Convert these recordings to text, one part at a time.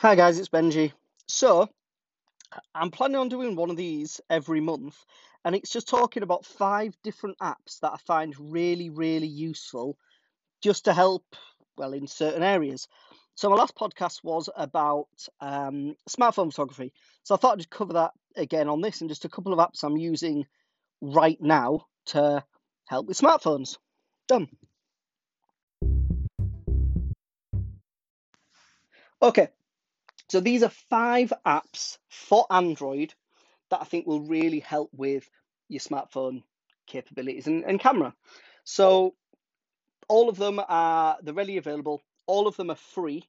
Hi guys, it's Benji. So, I'm planning on doing one of these every month, and it's just talking about five different apps that I find really, really useful just to help, well, in certain areas. So, my last podcast was about um, smartphone photography. So, I thought I'd just cover that again on this and just a couple of apps I'm using right now to help with smartphones. Done. Okay, so these are five apps for Android that I think will really help with your smartphone capabilities and, and camera. So all of them are they're readily available. All of them are free.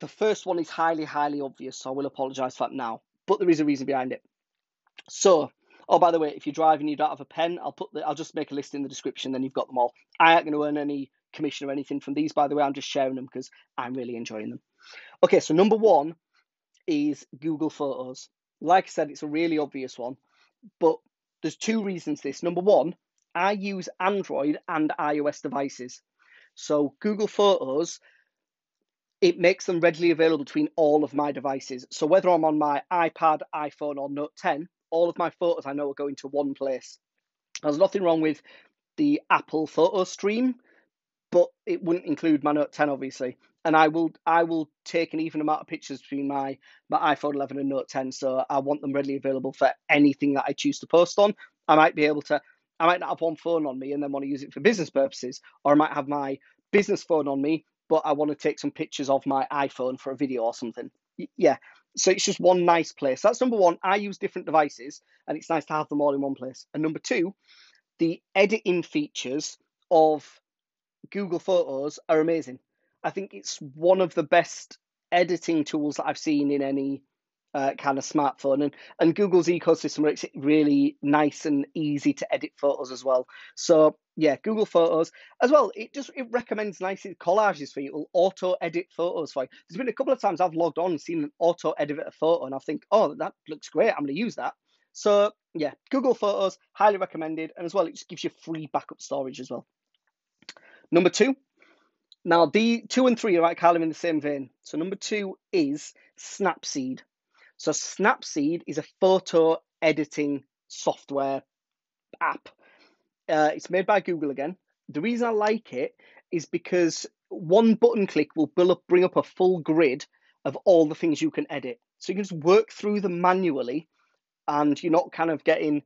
The first one is highly, highly obvious, so I will apologise for that now. But there is a reason behind it. So, oh by the way, if you're driving you don't have a pen, I'll put the, I'll just make a list in the description, then you've got them all. I ain't gonna earn any commission or anything from these, by the way. I'm just sharing them because I'm really enjoying them. Okay, so number one is Google Photos. Like I said, it's a really obvious one, but there's two reasons this. Number one, I use Android and iOS devices. So Google Photos, it makes them readily available between all of my devices. So whether I'm on my iPad, iPhone, or Note 10, all of my photos I know are going to one place. There's nothing wrong with the Apple photo stream, but it wouldn't include my Note 10, obviously and I will I will take an even amount of pictures between my my iPhone 11 and Note 10. So I want them readily available for anything that I choose to post on. I might be able to. I might not have one phone on me and then want to use it for business purposes, or I might have my business phone on me, but I want to take some pictures of my iPhone for a video or something. Yeah. So it's just one nice place. That's number one. I use different devices, and it's nice to have them all in one place. And number two, the editing features of Google Photos are amazing. I think it's one of the best editing tools that I've seen in any uh, kind of smartphone, and and Google's ecosystem makes it really nice and easy to edit photos as well. So yeah, Google Photos as well. It just it recommends nice collages for you. It'll auto edit photos for you. There's been a couple of times I've logged on and seen an auto edit a photo, and I think, oh, that looks great. I'm going to use that. So yeah, Google Photos highly recommended, and as well, it just gives you free backup storage as well. Number two, now, the two and three are kind of in the same vein. So number two is Snapseed. So Snapseed is a photo editing software app. Uh, it's made by Google again. The reason I like it is because one button click will bring up, bring up a full grid of all the things you can edit. So you can just work through them manually, and you're not kind of getting.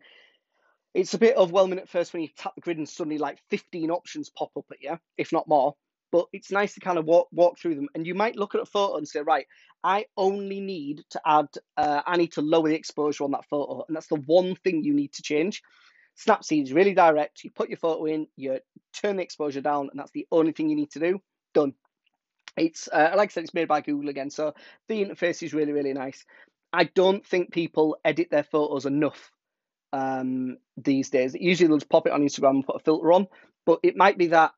It's a bit overwhelming at first when you tap the grid and suddenly like 15 options pop up at you, if not more but it's nice to kind of walk walk through them. And you might look at a photo and say right i only need to add uh, i need to lower the exposure on that photo and that's the one thing you need to change. Snapseed is really direct. You put your photo in you turn the exposure down and that's the only thing you need to do. Done. It's uh, like i said it's made by google again so the interface is really really nice. I don't think people edit their photos enough um, these days. Usually they'll just pop it on instagram and put a filter on but it might be that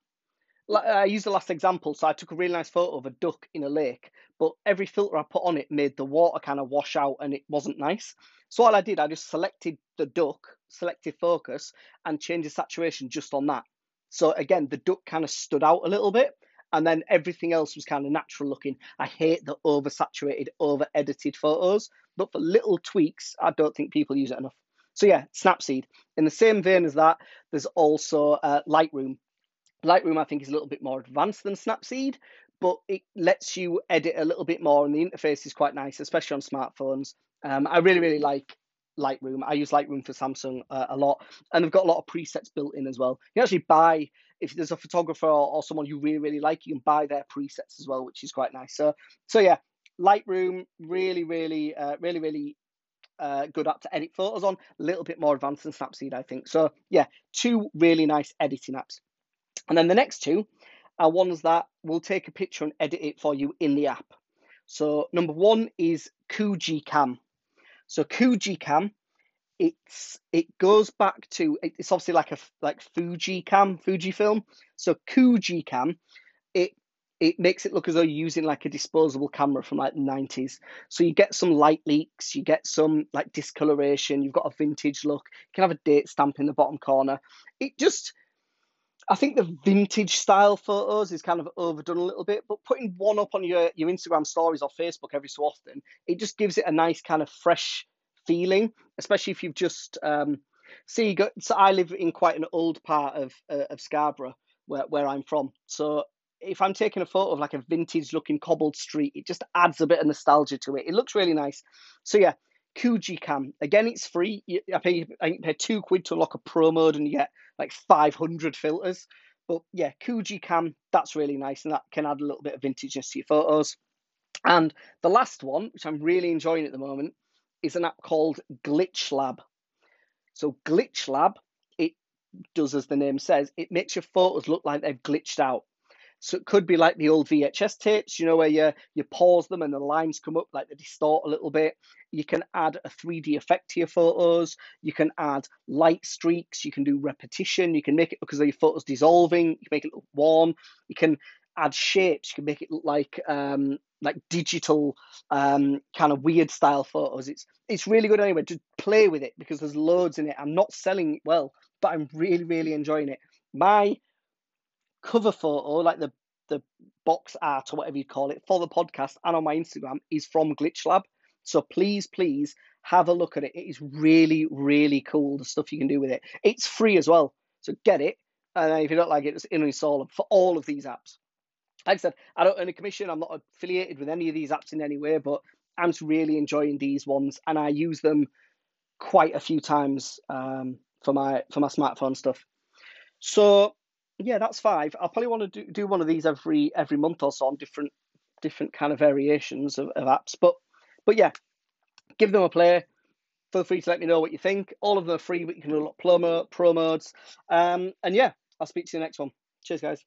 I used the last example, so I took a really nice photo of a duck in a lake, but every filter I put on it made the water kind of wash out and it wasn't nice. So all I did, I just selected the duck, selected focus, and changed the saturation just on that. So again, the duck kind of stood out a little bit, and then everything else was kind of natural looking. I hate the oversaturated, over edited photos, but for little tweaks, I don't think people use it enough. So yeah, Snapseed. In the same vein as that, there's also uh, Lightroom. Lightroom, I think, is a little bit more advanced than Snapseed, but it lets you edit a little bit more, and the interface is quite nice, especially on smartphones. Um, I really, really like Lightroom. I use Lightroom for Samsung uh, a lot, and they've got a lot of presets built in as well. You actually buy if there's a photographer or, or someone you really, really like, you can buy their presets as well, which is quite nice. So, so yeah, Lightroom really, really, uh, really, really uh, good app to edit photos on. A little bit more advanced than Snapseed, I think. So yeah, two really nice editing apps. And then the next two are ones that will take a picture and edit it for you in the app. So number one is Huji Cam. So Huji Cam, it's it goes back to it's obviously like a like Fuji Cam, Fuji film. So Huji Cam, it it makes it look as though you're using like a disposable camera from like the 90s. So you get some light leaks, you get some like discoloration, you've got a vintage look, you can have a date stamp in the bottom corner. It just I think the vintage style photos is kind of overdone a little bit, but putting one up on your, your Instagram stories or Facebook every so often, it just gives it a nice kind of fresh feeling, especially if you've just um, see. Got, so I live in quite an old part of uh, of Scarborough, where where I'm from. So if I'm taking a photo of like a vintage looking cobbled street, it just adds a bit of nostalgia to it. It looks really nice. So yeah, Huji Cam. Again, it's free. I pay I pay two quid to unlock a pro mode and you get like 500 filters. But yeah, Huji Cam, that's really nice and that can add a little bit of vintageness to your photos. And the last one, which I'm really enjoying at the moment, is an app called Glitch Lab. So Glitch Lab, it does as the name says, it makes your photos look like they've glitched out. So it could be like the old VHS tapes, you know, where you you pause them and the lines come up like they distort a little bit. You can add a 3D effect to your photos. You can add light streaks. You can do repetition. You can make it though your photo's dissolving. You can make it look warm. You can add shapes. You can make it look like um, like digital um, kind of weird style photos. It's it's really good anyway. to play with it because there's loads in it. I'm not selling it well, but I'm really really enjoying it. My cover photo, like the the box art or whatever you call it, for the podcast and on my Instagram is from Glitch Lab. So please, please have a look at it. It is really, really cool the stuff you can do with it. It's free as well. So get it. And if you don't like it, just uninstall them for all of these apps. Like I said, I don't earn a commission. I'm not affiliated with any of these apps in any way, but I'm really enjoying these ones and I use them quite a few times um, for my for my smartphone stuff. So yeah, that's five. I'll probably want to do, do one of these every every month or so on different different kind of variations of, of apps. But but yeah, give them a play. Feel free to let me know what you think. All of them are free, but you can unlock promo pro modes. Um, and yeah, I'll speak to you next one. Cheers, guys.